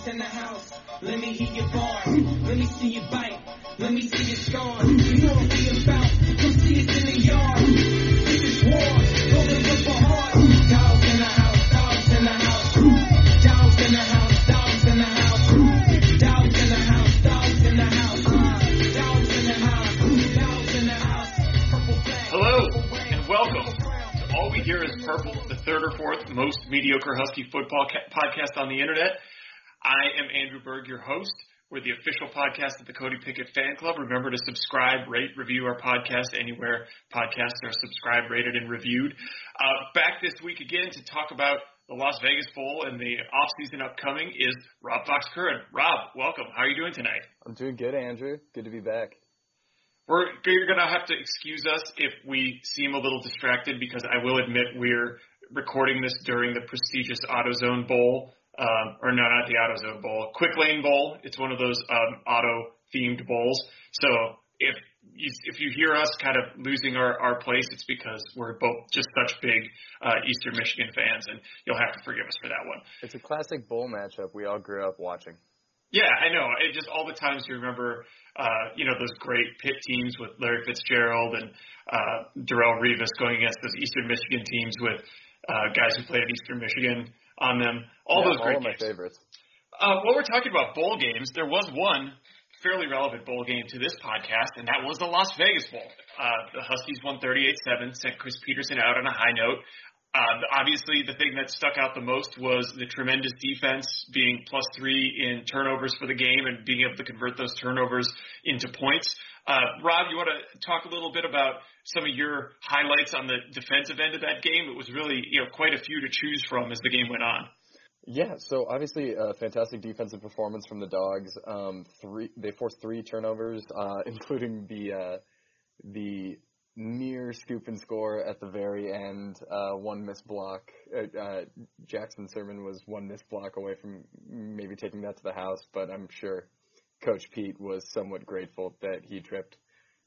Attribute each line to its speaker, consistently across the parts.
Speaker 1: dogs in the house. Let me hear your bars. Let me see you bite. Let me see your scars. You know what we about. Come see us in the yard. This is war. Rolling up a heart. Dogs in the house. Dogs in the house. Dogs in the house. Dogs in the house. Dogs in the house. Dogs in the house. Dogs in the house. Dogs in the house. Purple flag.
Speaker 2: Hello, and welcome All We Hear is Purple, the third or fourth most mediocre Husky football ca- podcast on the internet. I am Andrew Berg, your host. We're the official podcast of the Cody Pickett Fan Club. Remember to subscribe, rate, review our podcast anywhere podcasts are subscribed, rated, and reviewed. Uh, back this week again to talk about the Las Vegas Bowl and the off-season upcoming is Rob Fox Curran. Rob, welcome. How are you doing tonight?
Speaker 3: I'm doing good, Andrew. Good to be back.
Speaker 2: We're you're gonna have to excuse us if we seem a little distracted because I will admit we're recording this during the prestigious AutoZone Bowl, um, or no, not the AutoZone Bowl, Quick Lane Bowl. It's one of those um, auto themed bowls. So if you, if you hear us kind of losing our, our place, it's because we're both just such big uh, Eastern Michigan fans, and you'll have to forgive us for that one.
Speaker 3: It's a classic bowl matchup we all grew up watching.
Speaker 2: Yeah, I know. It just all the times you remember, uh, you know, those great Pitt teams with Larry Fitzgerald and uh, Darrelle Revis going against those Eastern Michigan teams with uh, guys who played at Eastern Michigan on them. All
Speaker 3: Yeah,
Speaker 2: those great
Speaker 3: all of my
Speaker 2: games.
Speaker 3: favorites.
Speaker 2: Uh, while we're talking about bowl games, there was one fairly relevant bowl game to this podcast, and that was the Las Vegas Bowl. Uh, the Huskies won 38-7, sent Chris Petersen out on a high note. Uh, obviously, the thing that stuck out the most was the tremendous defense being plus three in turnovers for the game and being able to convert those turnovers into points. Uh, Rob, you want to talk a little bit about some of your highlights on the defensive end of that game? It was really, you know, quite a few to choose from as the game went on.
Speaker 3: Yeah, so obviously a fantastic defensive performance from the Dogs. Um, three, they forced three turnovers, uh, including the uh, the near scoop and score at the very end. Uh, one missed block. Uh, uh, Jackson Sirmon was one missed block away from maybe taking that to the house, but I'm sure Coach Pete was somewhat grateful that he tripped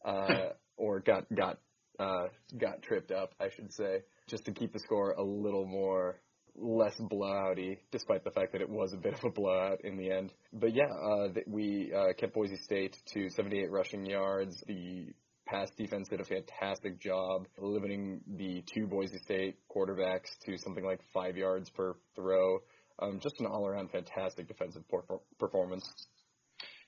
Speaker 3: uh, or got got uh, got tripped up, I should say, just to keep the score a little more less blowouty, despite the fact that it was a bit of a blowout in the end. But yeah, uh, we uh, kept Boise State to 78 rushing yards. The pass defense did a fantastic job limiting the two Boise State quarterbacks to something like five yards per throw. Um, just an all-around fantastic defensive performance.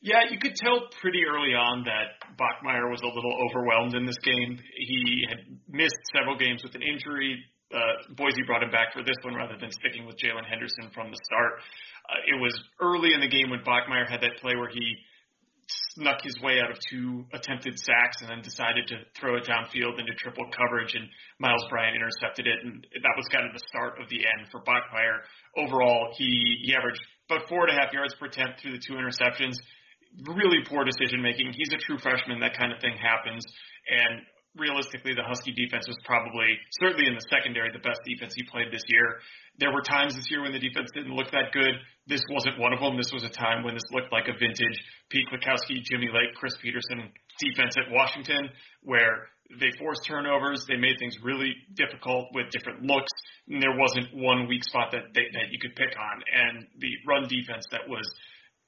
Speaker 2: Yeah, you could tell pretty early on that Bachmeier was a little overwhelmed in this game. He had missed several games with an injury. Uh, Boise brought him back for this one rather than sticking with Jaylon Henderson from the start. Uh, it was early in the game when Bachmeier had that play where he snuck his way out of two attempted sacks and then decided to throw it downfield into triple coverage, and Miles Bryant intercepted it, and that was kind of the start of the end for Bachmeier. Overall, he he averaged about four and a half yards per attempt through the two interceptions really poor decision making. He's a true freshman. That kind of thing happens. And realistically, the Husky defense was probably, certainly in the secondary, the best defense he played this year. There were times this year when the defense didn't look that good. This wasn't one of them. This was a time when this looked like a vintage Pete Kwiatkowski, Jimmy Lake, Chris Petersen defense at Washington, where they forced turnovers. They made things really difficult with different looks. And there wasn't one weak spot that they, that you could pick on. And the run defense that was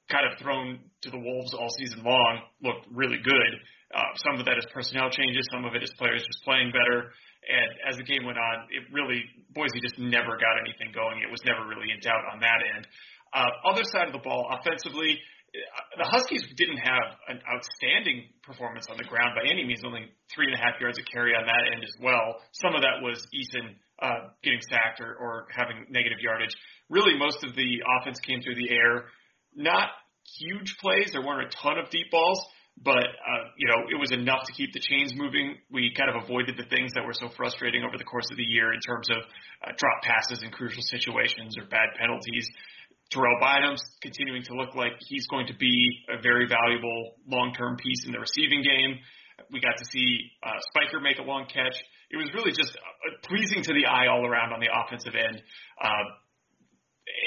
Speaker 2: kind of thrown to the wolves all season long looked really good. Uh, some of that is personnel changes, some of it is players just playing better. And as the game went on, it really Boise just never got anything going. It was never really in doubt on that end. Uh, other side of the ball, offensively, uh, the Huskies didn't have an outstanding performance on the ground by any means. Only three and a half yards of carry on that end as well. Some of that was Eason uh, getting sacked or, or having negative yardage. Really, most of the offense came through the air not huge plays. There weren't a ton of deep balls, but uh, you know it was enough to keep the chains moving. We kind of avoided the things that were so frustrating over the course of the year in terms of uh, drop passes in crucial situations or bad penalties. Terrell Bynum's continuing to look like he's going to be a very valuable long-term piece in the receiving game. We got to see uh, Spiker make a long catch. It was really just uh, pleasing to the eye all around on the offensive end. Uh,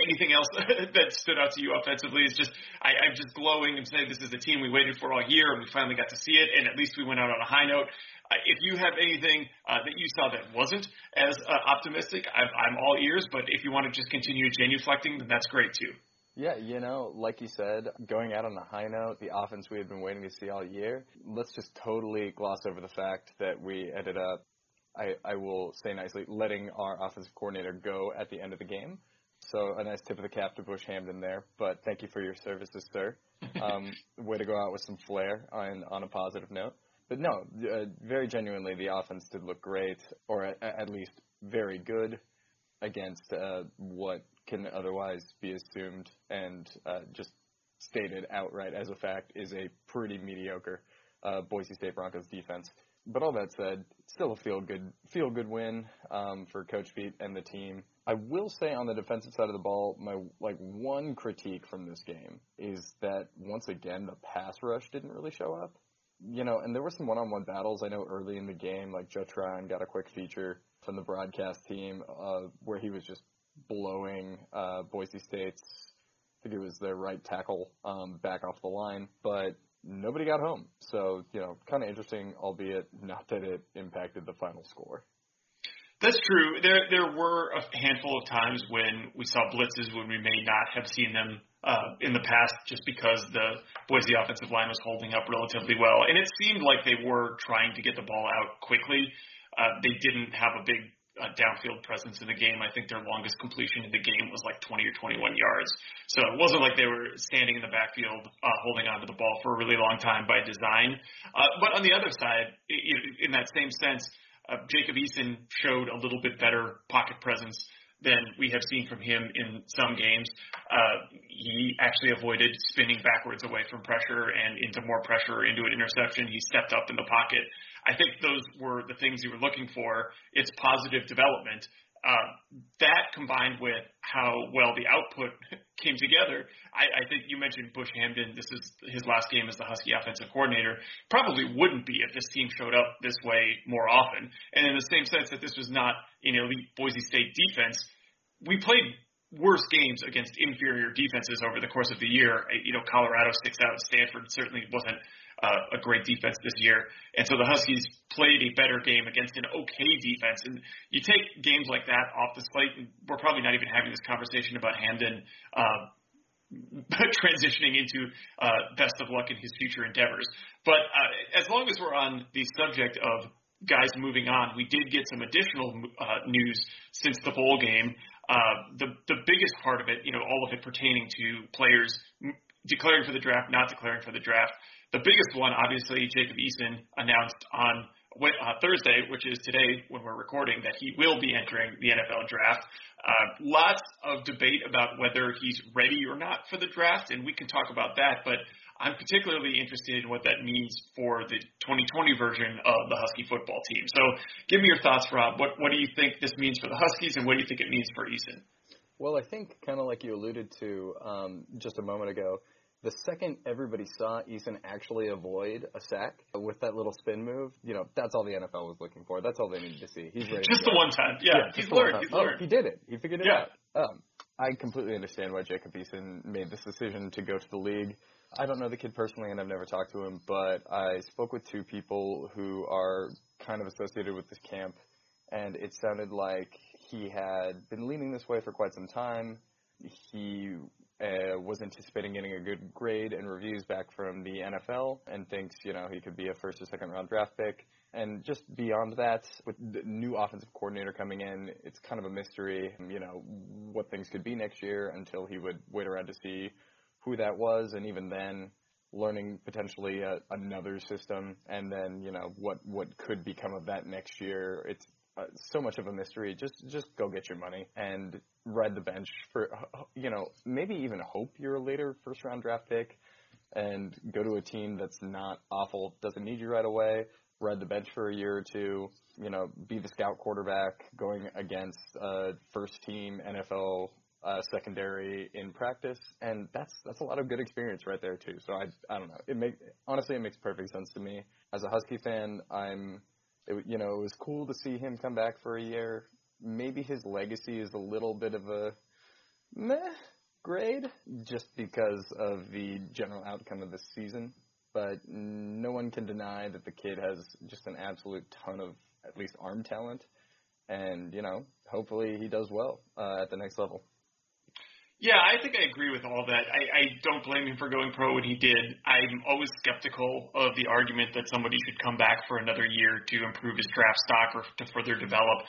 Speaker 2: anything else that stood out to you offensively is just I, I'm just glowing and saying this is the team we waited for all year and we finally got to see it and at least we went out on a high note. Uh, if you have anything uh, that you saw that wasn't as uh, optimistic, I'm, I'm all ears. But if you want to just continue genuflecting, then that's great too.
Speaker 3: Yeah, you know, like you said, going out on a high note, the offense we had been waiting to see all year. Let's just totally gloss over the fact that we ended up, I, I will say nicely, letting our offensive coordinator go at the end of the game. So a nice tip of the cap to Bush Hamdan there. But thank you for your services, sir. Um, way to go out with some flair on on a positive note. But no, uh, very genuinely, the offense did look great, or at, at least very good against uh, what can otherwise be assumed and uh, just stated outright as a fact is a pretty mediocre uh, Boise State Broncos defense. But all that said, still a feel good feel good win um, for Coach Pete and the team. I will say on the defensive side of the ball, my like one critique from this game is that once again the pass rush didn't really show up. You know, and there were some one-on-one battles. I know early in the game, like Joe Tryon got a quick feature from the broadcast team uh, where he was just blowing uh, Boise State's, I think it was their right tackle, um, back off the line, but nobody got home. So, you know, kind of interesting, albeit not that it impacted the final score.
Speaker 2: That's true. There there were a handful of times when we saw blitzes when we may not have seen them uh, in the past, just because the Boise offensive line was holding up relatively well, and it seemed like they were trying to get the ball out quickly. Uh, they didn't have a big uh, downfield presence in the game. I think their longest completion in the game was like 20 or 21 yards. So it wasn't like they were standing in the backfield uh, holding onto the ball for a really long time by design. Uh, but on the other side, in that same sense, uh, Jacob Eason showed a little bit better pocket presence than we have seen from him in some games. Uh, he actually avoided spinning backwards away from pressure and into more pressure into an interception. He stepped up in the pocket. I think those were the things you were looking for. It's positive development. Uh, that combined with how well the output came together, I, I think you mentioned Bush Hamdan. This is his last game as the Husky offensive coordinator. Probably wouldn't be if this team showed up this way more often. And in the same sense that this was not an elite Boise State defense, we played worse games against inferior defenses over the course of the year. You know, Colorado sticks out. Stanford certainly wasn't uh, a great defense this year. And so the Huskies played a better game against an okay defense. And you take games like that off the slate, and we're probably not even having this conversation about Hamdan uh, transitioning into uh, best of luck in his future endeavors. But uh, as long as we're on the subject of guys moving on, we did get some additional uh, news since the bowl game. Uh, the the biggest part of it, you know, all of it pertaining to players declaring for the draft, not declaring for the draft. The biggest one, obviously, Jacob Eason announced on uh, Thursday, which is today when we're recording, that he will be entering the NFL draft. Uh, lots of debate about whether he's ready or not for the draft, and we can talk about that. But I'm particularly interested in what that means for the 2020 version of the Husky football team. So, give me your thoughts, Rob. What what do you think this means for the Huskies, and what do you think it means for Eason?
Speaker 3: Well, I think kind of like you alluded to um, just a moment ago, the second everybody saw Eason actually avoid a sack with that little spin move, you know, that's all the NFL was looking for. That's all they needed to see. He's ready.
Speaker 2: just the one time. Yeah, yeah he's learned. He's learned.
Speaker 3: Oh, he did it. He figured it yeah. out. Um, I completely understand why Jacob Eason made this decision to go to the league. I don't know the kid personally, and I've never talked to him, but I spoke with two people who are kind of associated with this camp, and it sounded like he had been leaning this way for quite some time. He uh, was anticipating getting a good grade and reviews back from the NFL and thinks, you know, he could be a first or second round draft pick. And just beyond that, with the new offensive coordinator coming in, it's kind of a mystery, you know, what things could be next year until he would wait around to see who that was. And even then, learning potentially a, another system and then, you know, what, what could become of that next year. It's uh, so much of a mystery. Just just go get your money and ride the bench for you know maybe even hope you're a later first round draft pick and go to a team that's not awful, doesn't need you right away. Ride the bench for a year or two. You know, be the scout quarterback going against a first team NFL uh, secondary in practice, and that's that's a lot of good experience right there too. So I I don't know. It make honestly it makes perfect sense to me as a Husky fan. I'm it, you know, it was cool to see him come back for a year. Maybe his legacy is a little bit of a meh grade just because of the general outcome of the season. But no one can deny that the kid has just an absolute ton of at least arm talent. And, you know, hopefully he does well uh, at the next level.
Speaker 2: Yeah, I think I agree with all that. I, I don't blame him for going pro when he did. I'm always skeptical of the argument that somebody should come back for another year to improve his draft stock or to further develop,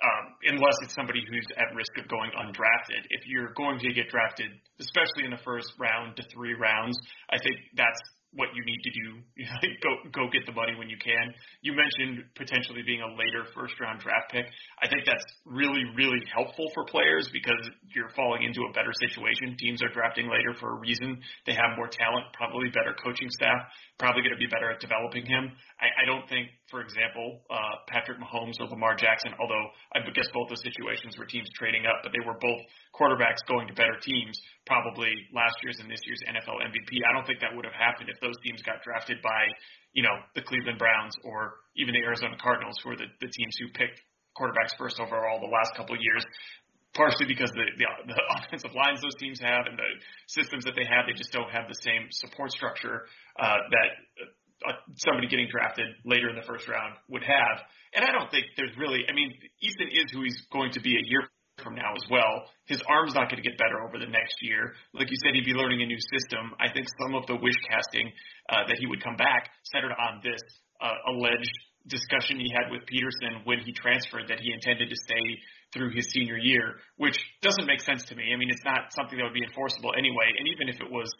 Speaker 2: um, unless it's somebody who's at risk of going undrafted. If you're going to get drafted, especially in the first round to three rounds, I think that's what you need to do. go go get the money when you can. You mentioned potentially being a later first round draft pick. I think that's really really helpful for players because you're falling into a better situation. Teams are drafting later for a reason. They have more talent, probably better coaching staff, probably going to be better at developing him. I, I don't think, for example, uh, Patrick Mahomes or Lamar Jackson, although I guess both those situations were teams trading up, but they were both quarterbacks going to better teams probably last year's and this year's NFL MVP. I don't think that would have happened if those teams got drafted by, you know, the Cleveland Browns or even the Arizona Cardinals, who are the, the teams who picked quarterbacks first overall the last couple of years. Partially because the, the the offensive lines those teams have and the systems that they have, they just don't have the same support structure uh, that uh, somebody getting drafted later in the first round would have. And I don't think there's really, I mean, Eason is who he's going to be a year from now as well. His arm's not going to get better over the next year. Like you said, he'd be learning a new system. I think some of the wish casting uh, that he would come back centered on this uh, alleged discussion he had with Petersen when he transferred that he intended to stay through his senior year, which doesn't make sense to me. I mean, it's not something that would be enforceable anyway. And even if it was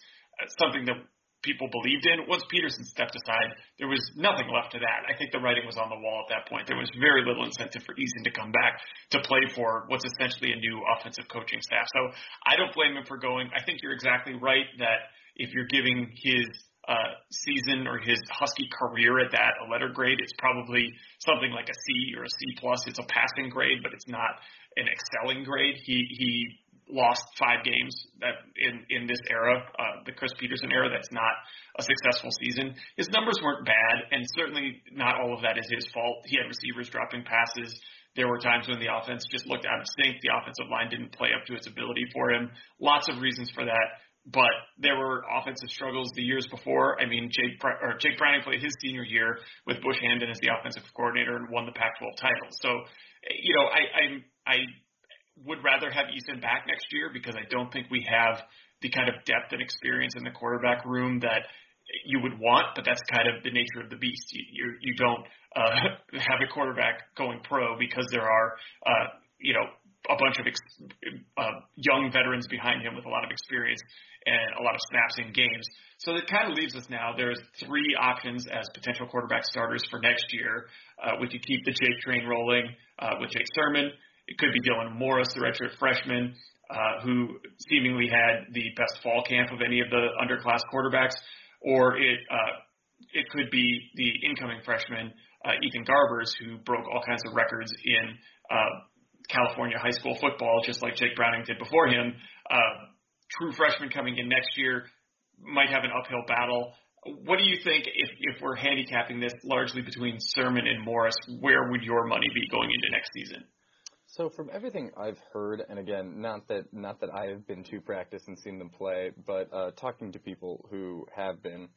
Speaker 2: uh, something that people believed in. Once Petersen stepped aside, there was nothing left to that. I think the writing was on the wall at that point. There was very little incentive for Eason to come back to play for what's essentially a new offensive coaching staff. So I don't blame him for going. I think you're exactly right that if you're giving his uh, season or his Husky career at that a letter grade, it's probably something like a C or a C plus. It's a passing grade, but it's not an excelling grade. He he lost five games that in in this era, uh, the Chris Petersen era. That's not a successful season. His numbers weren't bad, and certainly not all of that is his fault. He had receivers dropping passes. There were times when the offense just looked out of sync. The offensive line didn't play up to its ability for him. Lots of reasons for that. But there were offensive struggles the years before. I mean, Jake or Jake Browning played his senior year with Bush Hamdan as the offensive coordinator and won the Pac-12 title. So, you know, I I I would rather have Eason back next year because I don't think we have the kind of depth and experience in the quarterback room that you would want, but that's kind of the nature of the beast. You you, you don't uh, have a quarterback going pro because there are uh, you know a bunch of ex- uh, young veterans behind him with a lot of experience and a lot of snaps in games. So that kind of leaves us now. There's three options as potential quarterback starters for next year. Uh, we could keep the Jake train rolling uh, with Jake Sirmon. It could be Dylan Morris, the redshirt freshman, uh, who seemingly had the best fall camp of any of the underclass quarterbacks, or it uh, it could be the incoming freshman uh, Ethan Garbers, who broke all kinds of records in uh, California high school football, just like Jake Browning did before him. Uh, true freshman coming in next year might have an uphill battle. What do you think if, if we're handicapping this largely between Sirmon and Morris? Where would your money be going into next season?
Speaker 3: So from everything I've heard, and again, not that not that I have been to practice and seen them play, but uh, talking to people who have been,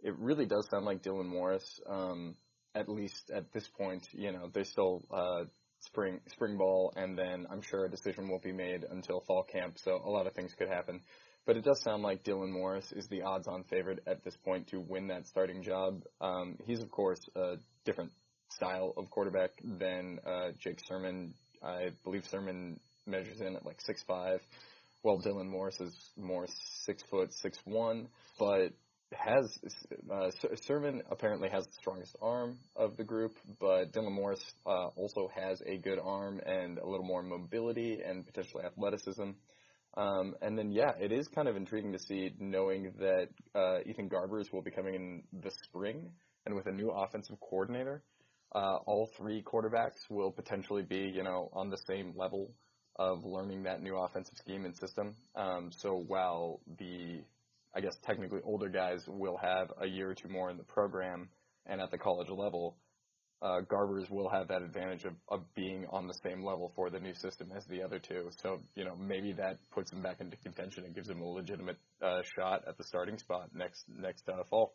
Speaker 3: it really does sound like Dylan Morris. Um, at least at this point, you know, there's still uh, spring spring ball, and then I'm sure a decision won't be made until fall camp. So a lot of things could happen. But it does sound like Dylan Morris is the odds-on favorite at this point to win that starting job. Um, he's of course a different style of quarterback than uh, Jake Sirmon, I believe Sirmon measures in at like six five, while Dylan Morris is more six foot six one, but has uh, apparently has the strongest arm of the group, but Dylan Morris uh, also has a good arm and a little more mobility and potentially athleticism. Um, and then, yeah, it is kind of intriguing to see knowing that uh, Ethan Garbers will be coming in the spring and with a new offensive coordinator uh, all three quarterbacks will potentially be, you know, on the same level of learning that new offensive scheme and system. Um, so while the, I guess technically older guys will have a year or two more in the program and at the college level, uh, Garbers will have that advantage of, of being on the same level for the new system as the other two. So, you know, maybe that puts him back into contention and gives him a legitimate uh, shot at the starting spot next next uh, fall.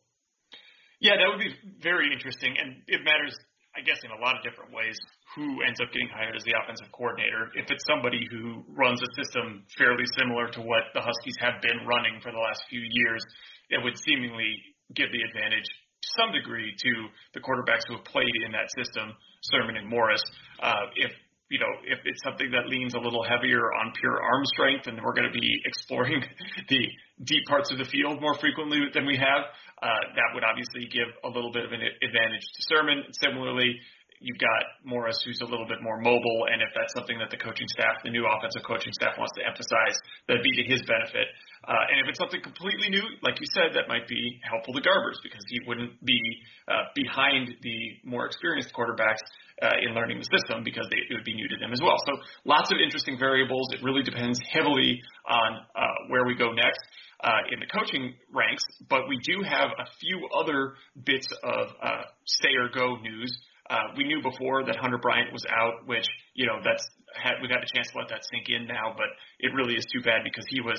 Speaker 2: Yeah, that would be very interesting, and it matters I guess in a lot of different ways, who ends up getting hired as the offensive coordinator. If it's somebody who runs a system fairly similar to what the Huskies have been running for the last few years, it would seemingly give the advantage to some degree to the quarterbacks who have played in that system, Sirmon and Morris. Uh, if you know, if it's something that leans a little heavier on pure arm strength, and we're going to be exploring the deep parts of the field more frequently than we have, uh, that would obviously give a little bit of an advantage to Sirmon. Similarly, you've got Morris, who's a little bit more mobile, and if that's something that the coaching staff, the new offensive coaching staff, wants to emphasize, that'd be to his benefit. Uh, and if it's something completely new, like you said, that might be helpful to Garbers because he wouldn't be uh, behind the more experienced quarterbacks uh, in learning the system because they, it would be new to them as well. So lots of interesting variables. It really depends heavily on uh, where we go next. Uh, in the coaching ranks, but we do have a few other bits of uh, stay or go news. Uh, we knew before that Hunter Bryant was out, which you know that's had, we got a chance to let that sink in now, but it really is too bad because he was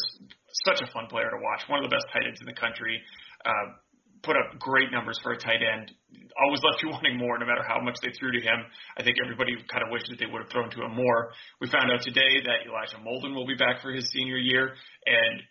Speaker 2: such a fun player to watch, one of the best tight ends in the country. Uh, put up great numbers for a tight end. Always left you wanting more, no matter how much they threw to him. I think everybody kind of wished that they would have thrown to him more. We found out today that Elijah Molden will be back for his senior year, and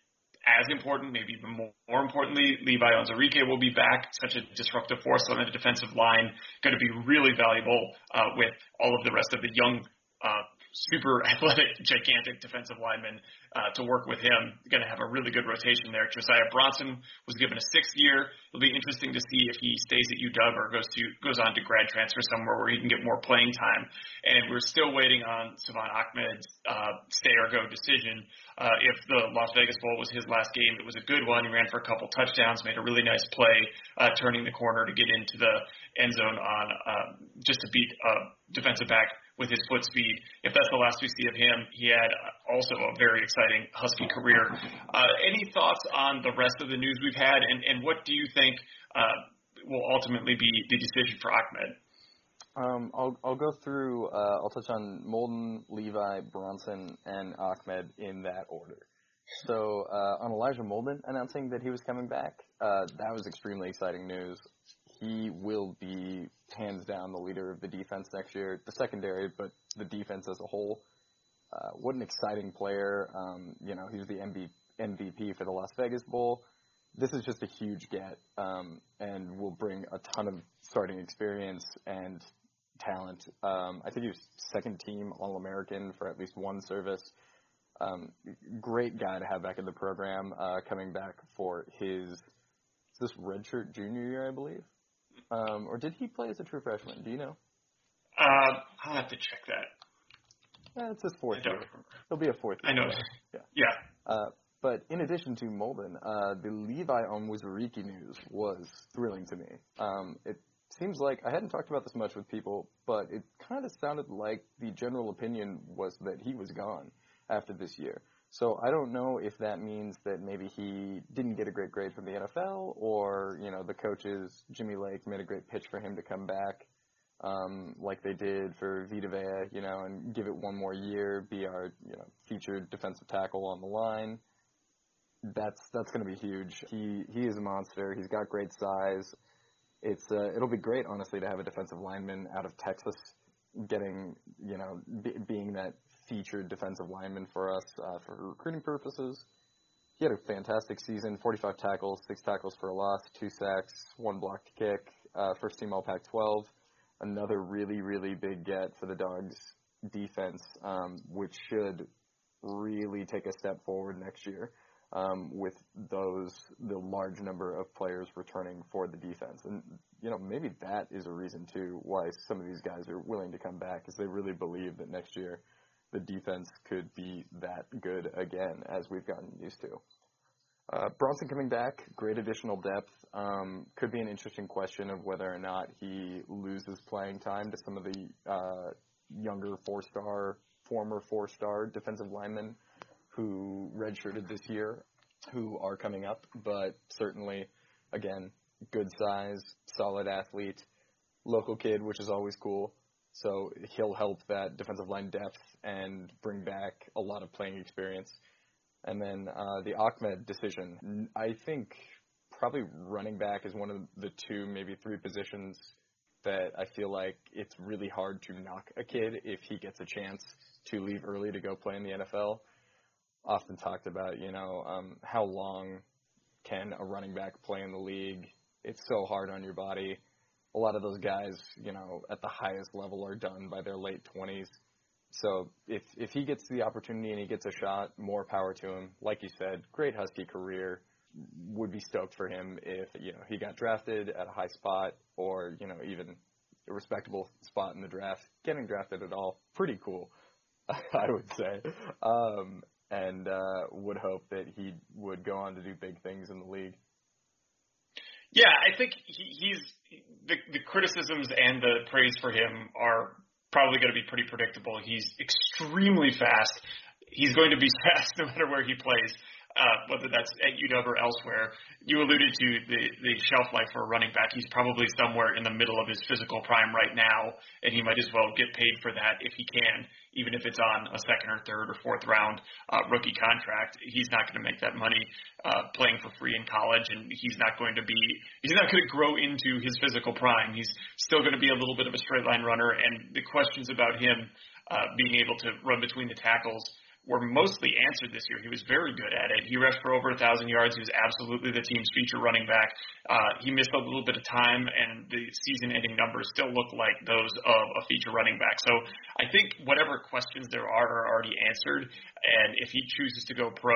Speaker 2: as important, maybe even more, importantly, Levi Onwuzurike will be back. Such a disruptive force on the defensive line, going to be really valuable uh, with all of the rest of the young uh, super athletic, gigantic defensive lineman uh, to work with him. Going to have a really good rotation there. Josiah Bronson was given a sixth year. It'll be interesting to see if he stays at UW or goes to goes on to grad transfer somewhere where he can get more playing time. And we're still waiting on Salvon Ahmed's uh, stay or go decision. Uh, if the Las Vegas Bowl was his last game, it was a good one. He ran for a couple touchdowns, made a really nice play, uh, turning the corner to get into the end zone on uh, just to beat a defensive back with his foot speed. If that's the last we see of him, he had also a very exciting Husky career. Uh, any thoughts on the rest of the news we've had, and, and what do you think uh, will ultimately be the decision for Ahmed?
Speaker 3: Um, I'll I'll go through. Uh, I'll touch on Molden, Levi, Bronson, and Ahmed in that order. So uh, on Elijah Molden announcing that he was coming back, uh, that was extremely exciting news he will be hands down the leader of the defense next year. The secondary, but the defense as a whole. Uh, what an exciting player! Um, you know, he was the MV, MVP for the Las Vegas Bowl. This is just a huge get, um, and will bring a ton of starting experience and talent. Um, I think he was second team All American for at least one service. Um, great guy to have back in the program, uh, coming back for his is this redshirt junior year, I believe. Um, or did he play as a true freshman? Do you know?
Speaker 2: Uh, I'll have to check that.
Speaker 3: Yeah, it's his fourth year. He'll be a fourth
Speaker 2: year. I know.
Speaker 3: Yeah.
Speaker 2: Yeah.
Speaker 3: Uh, but in addition to Molden, uh, the Levi on Onwuzurike news was thrilling to me. Um, it seems like I hadn't talked about this much with people, but it kind of sounded like the general opinion was that he was gone after this year. So I don't know if that means that maybe he didn't get a great grade from the NFL, or you know the coaches Jimmy Lake made a great pitch for him to come back, um, like they did for Vita Vea, you know, and give it one more year, be our you know featured defensive tackle on the line. That's that's going to be huge. He he is a monster. He's got great size. It's uh, it'll be great, honestly, to have a defensive lineman out of Texas getting you know b- being that featured defensive lineman for us uh, for recruiting purposes. He had a fantastic season 45 tackles, 6 tackles for a loss, 2 sacks, 1 blocked kick, uh, first team All Pac 12. Another really, really big get for the Dogs defense, um, which should really take a step forward next year um, with those the large number of players returning for the defense. And you know maybe that is a reason too why some of these guys are willing to come back, because they really believe that next year the defense could be that good again, as we've gotten used to. Uh, Bronson coming back, great additional depth. Um, could be an interesting question of whether or not he loses playing time to some of the uh, younger four-star, former four-star defensive linemen who redshirted this year, who are coming up. But certainly, again, good size, solid athlete, local kid, which is always cool. So he'll help that defensive line depth and bring back a lot of playing experience. And then uh, the Ahmed decision, I think probably running back is one of the two, maybe three positions that I feel like it's really hard to knock a kid if he gets a chance to leave early to go play in the NFL. Often talked about, you know, um, how long can a running back play in the league? It's so hard on your body. A lot of those guys, you know, at the highest level are done by their late 20s. So if if he gets the opportunity and he gets a shot, more power to him. Like you said, great Husky career. Would be stoked for him if you know he got drafted at a high spot or you know even a respectable spot in the draft. Getting drafted at all, pretty cool, I would say. Um, and uh, would hope that he would go on to do big things in the league.
Speaker 2: Yeah, I think he, he's the the criticisms and the praise for him are probably going to be pretty predictable. He's extremely fast. He's going to be fast no matter where he plays uh, whether that's at UW or elsewhere. You alluded to the, the shelf life for a running back. He's probably somewhere in the middle of his physical prime right now, and he might as well get paid for that if he can, even if it's on a second or third or fourth round uh, rookie contract. He's not going to make that money uh, playing for free in college, and he's not going to be he's not going to grow into his physical prime. He's still going to be a little bit of a straight line runner, and the questions about him uh, being able to run between the tackles were mostly answered this year. He was very good at it. He rushed for over a thousand yards. He was absolutely the team's feature running back. Uh, he missed a little bit of time, and the season-ending numbers still look like those of a feature running back. So I think whatever questions there are are already answered. And if he chooses to go pro,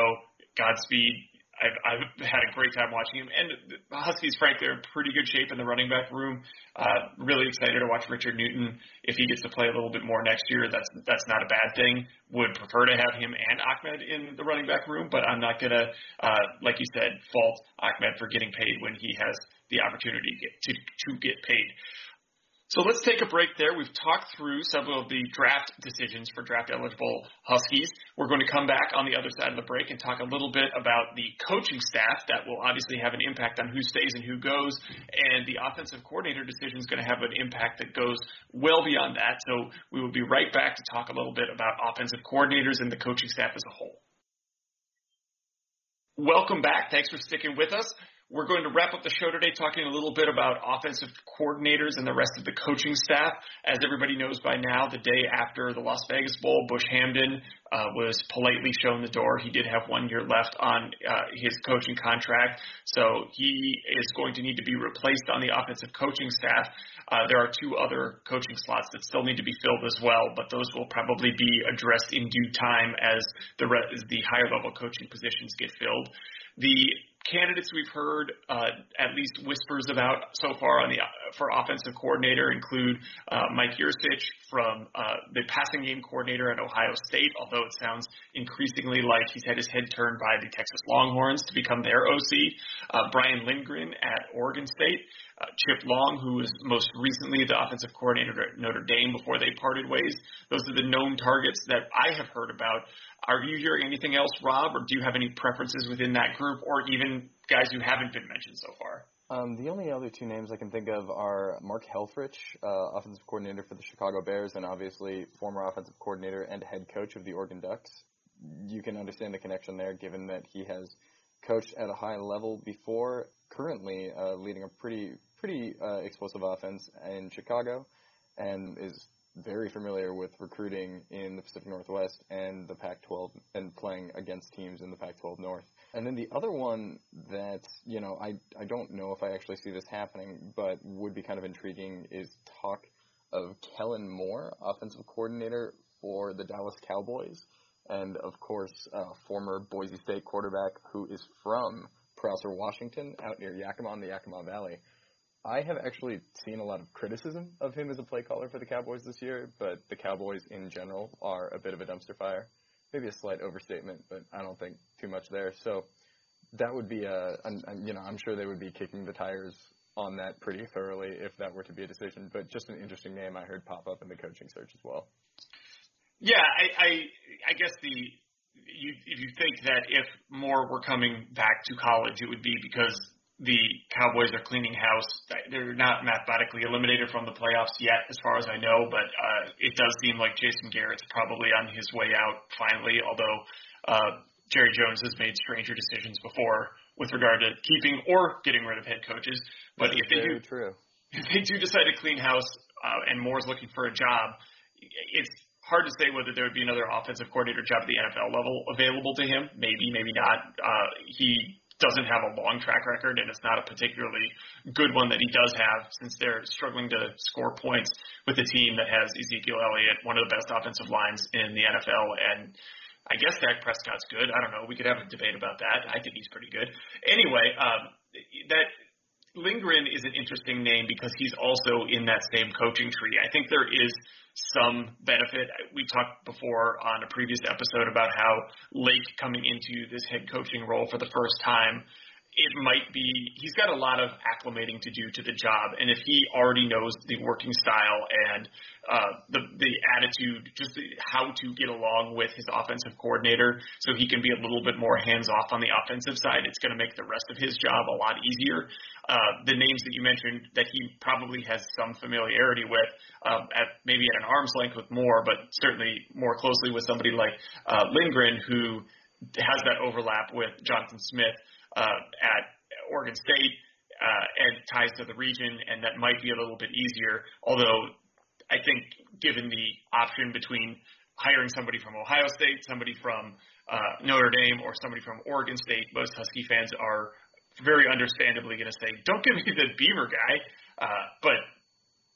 Speaker 2: Godspeed. I've, I've had a great time watching him. And the Huskies, frankly, are in pretty good shape in the running back room. Uh, really excited to watch Richard Newton. If he gets to play a little bit more next year, that's that's not a bad thing. Would prefer to have him and Ahmed in the running back room, but I'm not gonna, uh, like you said, fault Ahmed for getting paid when he has the opportunity to get, to, to get paid. So let's take a break there. We've talked through several of the draft decisions for draft eligible Huskies. We're going to come back on the other side of the break and talk a little bit about the coaching staff that will obviously have an impact on who stays and who goes, and the offensive coordinator decision is going to have an impact that goes well beyond that. So we will be right back to talk a little bit about offensive coordinators and the coaching staff as a whole. Welcome back. Thanks for sticking with us. We're going to wrap up the show today talking a little bit about offensive coordinators and the rest of the coaching staff. As everybody knows by now, the day after the Las Vegas Bowl, Bush Hamdan uh, was politely shown the door. He did have one year left on uh, his coaching contract, so he is going to need to be replaced on the offensive coaching staff. Uh, there are two other coaching slots that still need to be filled as well, but those will probably be addressed in due time as the re- as the higher level coaching positions get filled. The candidates we've heard uh, at least whispers about so far on the for offensive coordinator include uh, Mike Yurcich from uh, the passing game coordinator at Ohio State, although it sounds increasingly like he's had his head turned by the Texas Longhorns to become their OC. Uh, Brian Lindgren at Oregon State. Uh, Chip Long, who was most recently the offensive coordinator at Notre Dame before they parted ways. Those are the known targets that I have heard about. Are you hearing anything else, Rob, or do you have any preferences within that group, or even guys who haven't been mentioned so far?
Speaker 3: Um, the only other two names I can think of are Mark Helfrich, uh, offensive coordinator for the Chicago Bears, and obviously former offensive coordinator and head coach of the Oregon Ducks. You can understand the connection there, given that he has coached at a high level before, currently uh, leading a pretty pretty uh, explosive offense in Chicago, and is very familiar with recruiting in the Pacific Northwest and the Pac-12 and playing against teams in the Pac-12 North. And then the other one that, you know, I, I don't know if I actually see this happening, but would be kind of intriguing is talk of Kellen Moore, offensive coordinator for the Dallas Cowboys, and of course, uh, former Boise State quarterback who is from Prosser, Washington, out near Yakima in the Yakima Valley. I have actually seen a lot of criticism of him as a play caller for the Cowboys this year, but the Cowboys in general are a bit of a dumpster fire. Maybe a slight overstatement, but I don't think too much there. So that would be a, you know, I'm sure they would be kicking the tires on that pretty thoroughly if that were to be a decision. But just an interesting name I heard pop up in the coaching search as well.
Speaker 2: Yeah, I, I, I guess the you, if you think that if Moore were coming back to college, it would be because the Cowboys are cleaning house. They're not mathematically eliminated from the playoffs yet, as far as I know, but uh, it does seem like Jason Garrett's probably on his way out finally, although uh, Jerry Jones has made stranger decisions before with regard to keeping or getting rid of head coaches. But if they do,
Speaker 3: true.
Speaker 2: if they do decide to clean house uh, and Moore's looking for a job, it's hard to say whether there would be another offensive coordinator job at the NFL level available to him. Maybe, maybe not. Uh, he doesn't have a long track record, and it's not a particularly good one that he does have since they're struggling to score points with a team that has Ezekiel Elliott, one of the best offensive lines in the NFL, and I guess Dak Prescott's good. I don't know. We could have a debate about that. I think he's pretty good. Anyway, um, that Lindgren is an interesting name because he's also in that same coaching tree. I think there is some benefit. We talked before on a previous episode about how Lake coming into this head coaching role for the first time it might be he's got a lot of acclimating to do to the job, and if he already knows the working style and uh, the the attitude, just how to get along with his offensive coordinator, so he can be a little bit more hands off on the offensive side, it's going to make the rest of his job a lot easier. Uh, the names that you mentioned that he probably has some familiarity with, um, at maybe at an arm's length with Moore, but certainly more closely with somebody like uh, Lindgren who has that overlap with Jonathan Smith at Oregon State uh, and ties to the region, and that might be a little bit easier. Although I think given the option between hiring somebody from Ohio State, somebody from uh, Notre Dame, or somebody from Oregon State, most Husky fans are very understandably going to say, "Don't give me the Beaver guy." Uh, but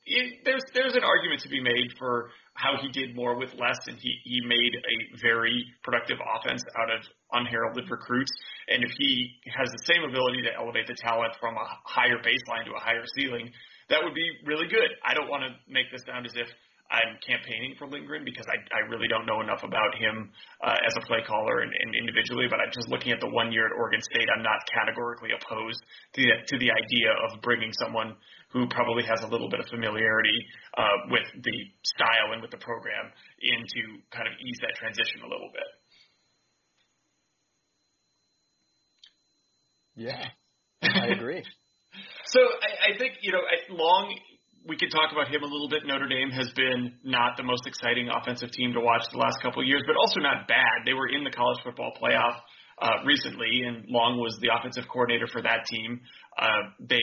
Speaker 2: it, there's there's an argument to be made for how he did more with less, and he he made a very productive offense out of unheralded recruits. And if he has the same ability to elevate the talent from a higher baseline to a higher ceiling, that would be really good. I don't want to make this sound as if I'm campaigning for Lindgren because I, I really don't know enough about him uh, as a play caller and, and individually. But I'm just looking at the one year at Oregon State. I'm not categorically opposed to the, to the idea of bringing someone who probably has a little bit of familiarity uh, with the style and with the program in to kind of ease that transition a little bit.
Speaker 3: Yeah, I agree.
Speaker 2: so I, I think you know Long. We could talk about him a little bit. Notre Dame has been not the most exciting offensive team to watch the last couple of years, but also not bad. They were in the college football playoff uh, recently, and Long was the offensive coordinator for that team. Uh, they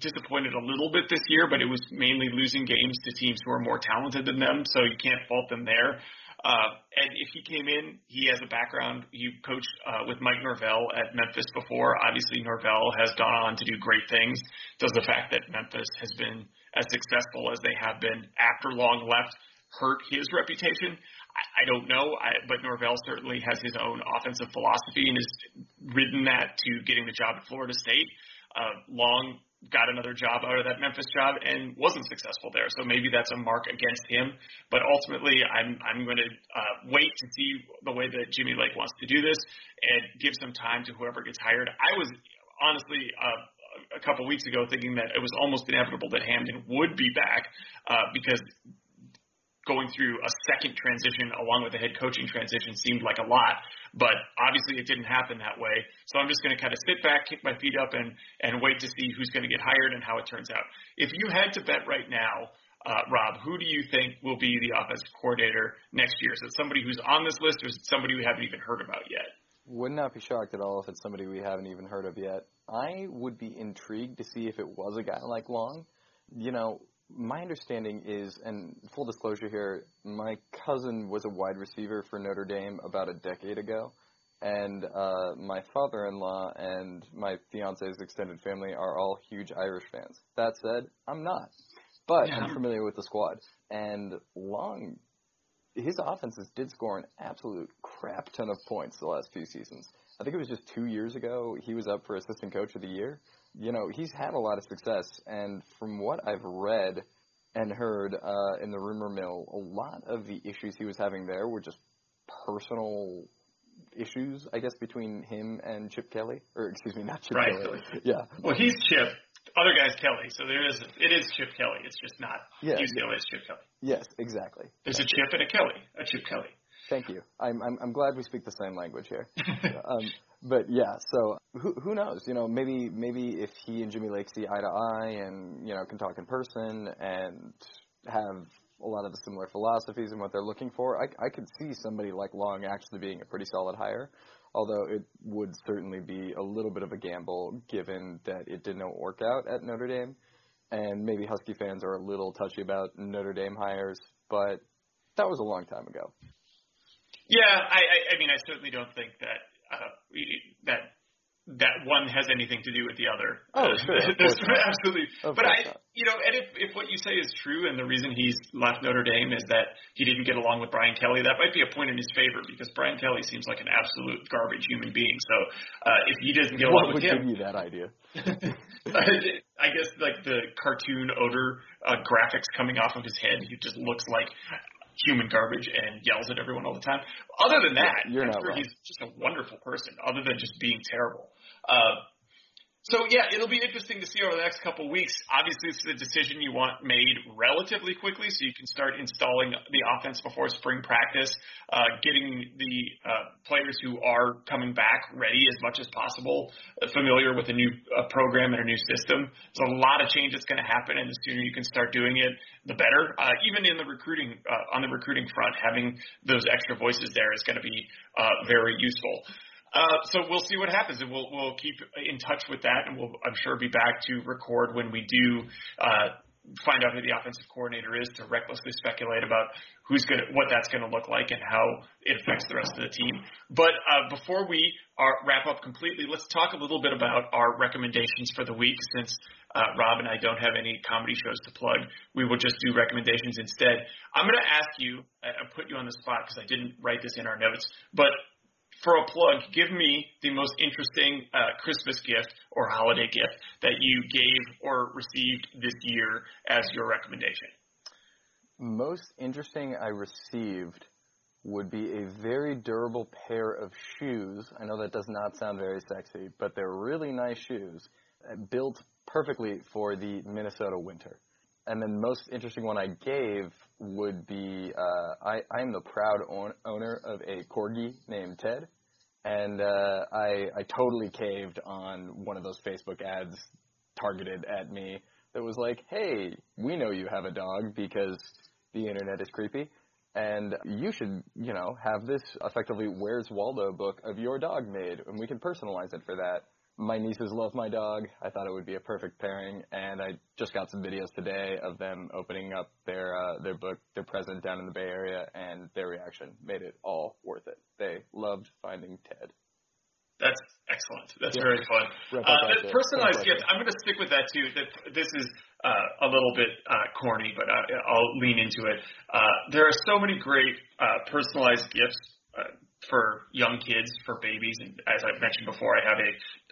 Speaker 2: disappointed a little bit this year, but it was mainly losing games to teams who are more talented than them, so you can't fault them there. Uh, and if he came in, he has a background. He coached uh, with Mike Norvell at Memphis before. Obviously, Norvell has gone on to do great things. Does the fact that Memphis has been as successful as they have been after Long left hurt his reputation? I, I don't know, I, but Norvell certainly has his own offensive philosophy and has ridden that to getting the job at Florida State. Uh, Long got another job out of that Memphis job and wasn't successful there. So maybe that's a mark against him. But ultimately, I'm I'm going to uh, wait to see the way that Jimmy Lake wants to do this and give some time to whoever gets hired. I was honestly. Uh, a couple weeks ago, thinking that it was almost inevitable that Hamdan would be back uh, because going through a second transition along with the head coaching transition seemed like a lot, but obviously it didn't happen that way. So I'm just going to kind of sit back, kick my feet up, and and wait to see who's going to get hired and how it turns out. If you had to bet right now, uh, Rob, who do you think will be the offensive coordinator next year? Is it somebody who's on this list, or is it somebody we haven't even heard about yet?
Speaker 3: Would not be shocked at all if it's somebody we haven't even heard of yet. I would be intrigued to see if it was a guy like Long. You know, my understanding is, and full disclosure here, my cousin was a wide receiver for Notre Dame about a decade ago, and uh, my father-in-law and my fiance's extended family are all huge Irish fans. That said, I'm not, but yeah. I'm familiar with the squad. And Long, his offenses did score an absolute crap ton of points the last few seasons. I think it was just two years ago he was up for assistant coach of the year you know, he's had a lot of success, and from what I've read and heard uh, in the rumor mill, a lot of the issues he was having there were just personal issues, I guess, between him and Chip Kelly, or excuse me, not Chip
Speaker 2: right.
Speaker 3: Kelly. Yeah.
Speaker 2: Well, he's Chip. Other guy's Kelly, so there is it is Chip Kelly. It's just not yeah. UCLA's Chip Kelly.
Speaker 3: Yes, exactly.
Speaker 2: There's a Chip and a Kelly, a Chip Kelly.
Speaker 3: Thank you. I'm I'm, I'm glad we speak the same language here. um, but yeah, so who who knows? You know, maybe maybe if he and Jimmy Lake see eye to eye and you know can talk in person and have a lot of the similar philosophies and what they're looking for, I I could see somebody like Long actually being a pretty solid hire. Although it would certainly be a little bit of a gamble given that it didn't work out at Notre Dame. and maybe Husky fans are a little touchy about Notre Dame hires, but that was a long time ago.
Speaker 2: Yeah, I, I, I mean, I certainly don't think that uh, that that one has anything to do with the other.
Speaker 3: Oh, sure.
Speaker 2: absolutely.
Speaker 3: Of
Speaker 2: but I,
Speaker 3: not.
Speaker 2: you know, and if if what you say is true, and the reason he's left Notre Dame is that he didn't get along with Brian Kelly, that might be a point in his favor because Brian Kelly seems like an absolute garbage human being. So uh, if he doesn't get along
Speaker 3: with him. would
Speaker 2: with
Speaker 3: give you that idea?
Speaker 2: I guess like the cartoon odor uh, graphics coming off of his head, he just looks like human garbage and yells at everyone all the time. Other than that,
Speaker 3: You're
Speaker 2: I'm
Speaker 3: not
Speaker 2: sure
Speaker 3: wrong.
Speaker 2: he's just a wonderful person. Other than just being terrible. Uh, so yeah, it'll be interesting to see over the next couple weeks. Obviously, it's a decision you want made relatively quickly, so you can start installing the offense before spring practice, uh, getting the uh, players who are coming back ready as much as possible, uh, familiar with a new uh, program and a new system. There's a lot of change that's going to happen, and the sooner you can start doing it, the better. Uh, even in the recruiting uh, on the recruiting front, having those extra voices there is going to be uh, very useful. Uh, so we'll see what happens, and we'll we'll keep in touch with that, and we'll I'm sure be back to record when we do uh, find out who the offensive coordinator is to recklessly speculate about who's going to what that's going to look like and how it affects the rest of the team. But uh, before we are, wrap up completely, let's talk a little bit about our recommendations for the week. Since uh, Rob and I don't have any comedy shows to plug, we will just do recommendations instead. I'm going to ask you, I put you on the spot because I didn't write this in our notes, but for a plug, give me the most interesting uh, Christmas gift or holiday gift that you gave or received this year as your recommendation.
Speaker 3: Most interesting I received would be a very durable pair of shoes. I know that does not sound very sexy, but they're really nice shoes, uh, built perfectly for the Minnesota winter. And then most interesting one I gave would be uh, I I am the proud own, owner of a corgi named Ted, and uh, I I totally caved on one of those Facebook ads targeted at me that was like, hey, we know you have a dog because the internet is creepy. And you should, you know, have this effectively Where's Waldo book of your dog made, and we can personalize it for that. My nieces love my dog. I thought it would be a perfect pairing, and I just got some videos today of them opening up their uh, their book, their present down in the Bay Area, and their reaction made it all worth it. They loved finding Ted.
Speaker 2: That's excellent. That's
Speaker 3: Yeah.
Speaker 2: very fun. Uh, the personalized gift. I'm going to stick with that too. That this is uh, a little bit uh, corny, but uh, I'll lean into it. Uh, there are so many great uh, personalized gifts uh, for young kids, for babies, and as I've mentioned before, I have a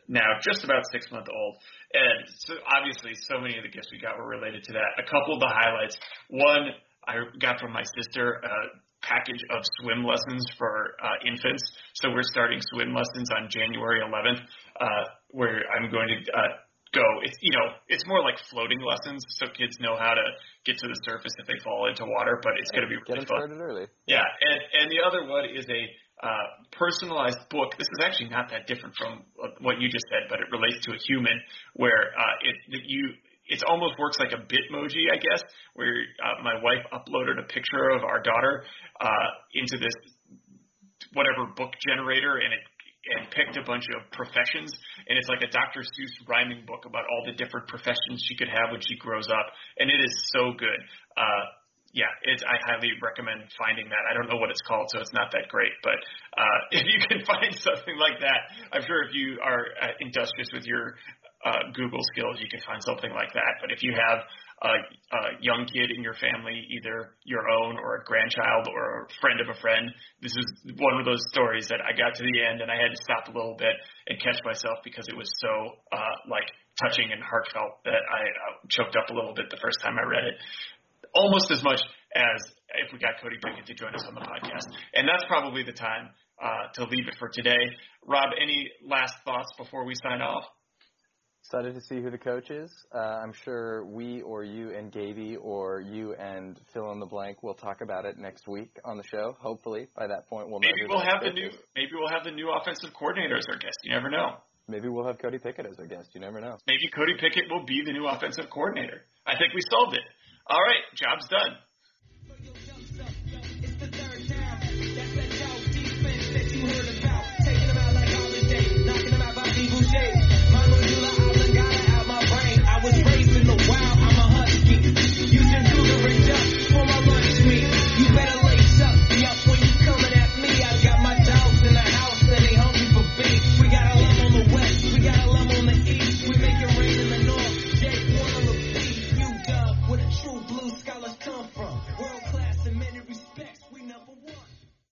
Speaker 2: now just about six month old, and so obviously so many of the gifts we got were related to that. A couple of the highlights. One I got from my sister. Uh, package of swim lessons for uh, infants. So we're starting swim lessons on January 11th, uh, where I'm going to uh, go. It's you know it's more like floating lessons, so kids know how to get to the surface if they fall into water. But it's going to be
Speaker 3: Get
Speaker 2: really
Speaker 3: them
Speaker 2: fun.
Speaker 3: started early.
Speaker 2: Yeah, and and the other one is a uh, personalized book. This is actually not that different from what you just said, but it relates to a human, where uh, it you it almost works like a Bitmoji, I guess, where uh, my wife uploaded a picture of our daughter uh, into this whatever book generator, and it and picked a bunch of professions, and it's like a Dr. Seuss rhyming book about all the different professions she could have when she grows up, and it is so good. Uh, yeah, it's, I highly recommend finding that. I don't know what it's called, so it's not that great, but uh, if you can find something like that, I'm sure if you are uh, industrious with your uh, Google skills, you can find something like that. But if you have a, a young kid in your family, either your own or a grandchild or a friend of a friend, this is one of those stories that I got to the end and I had to stop a little bit and catch myself because it was so uh, like touching and heartfelt that I uh, choked up a little bit the first time I read it. Almost as much as if we got Cody Pickett to join us on the podcast. And that's probably the time uh, to leave it for today. Rob, any last thoughts before we sign off?
Speaker 3: Excited to see who the coach is. Uh, I'm sure we or you and Gaby or you and fill in the blank will talk about it next week on the show. Hopefully, by that point we'll
Speaker 2: Maybe we'll have the new maybe we'll have the new offensive coordinator as our guest. You never know.
Speaker 3: Maybe we'll have Cody Pickett as our guest. You never know.
Speaker 2: Maybe Cody Pickett will be the new offensive coordinator. I think we solved it. All right, job's done.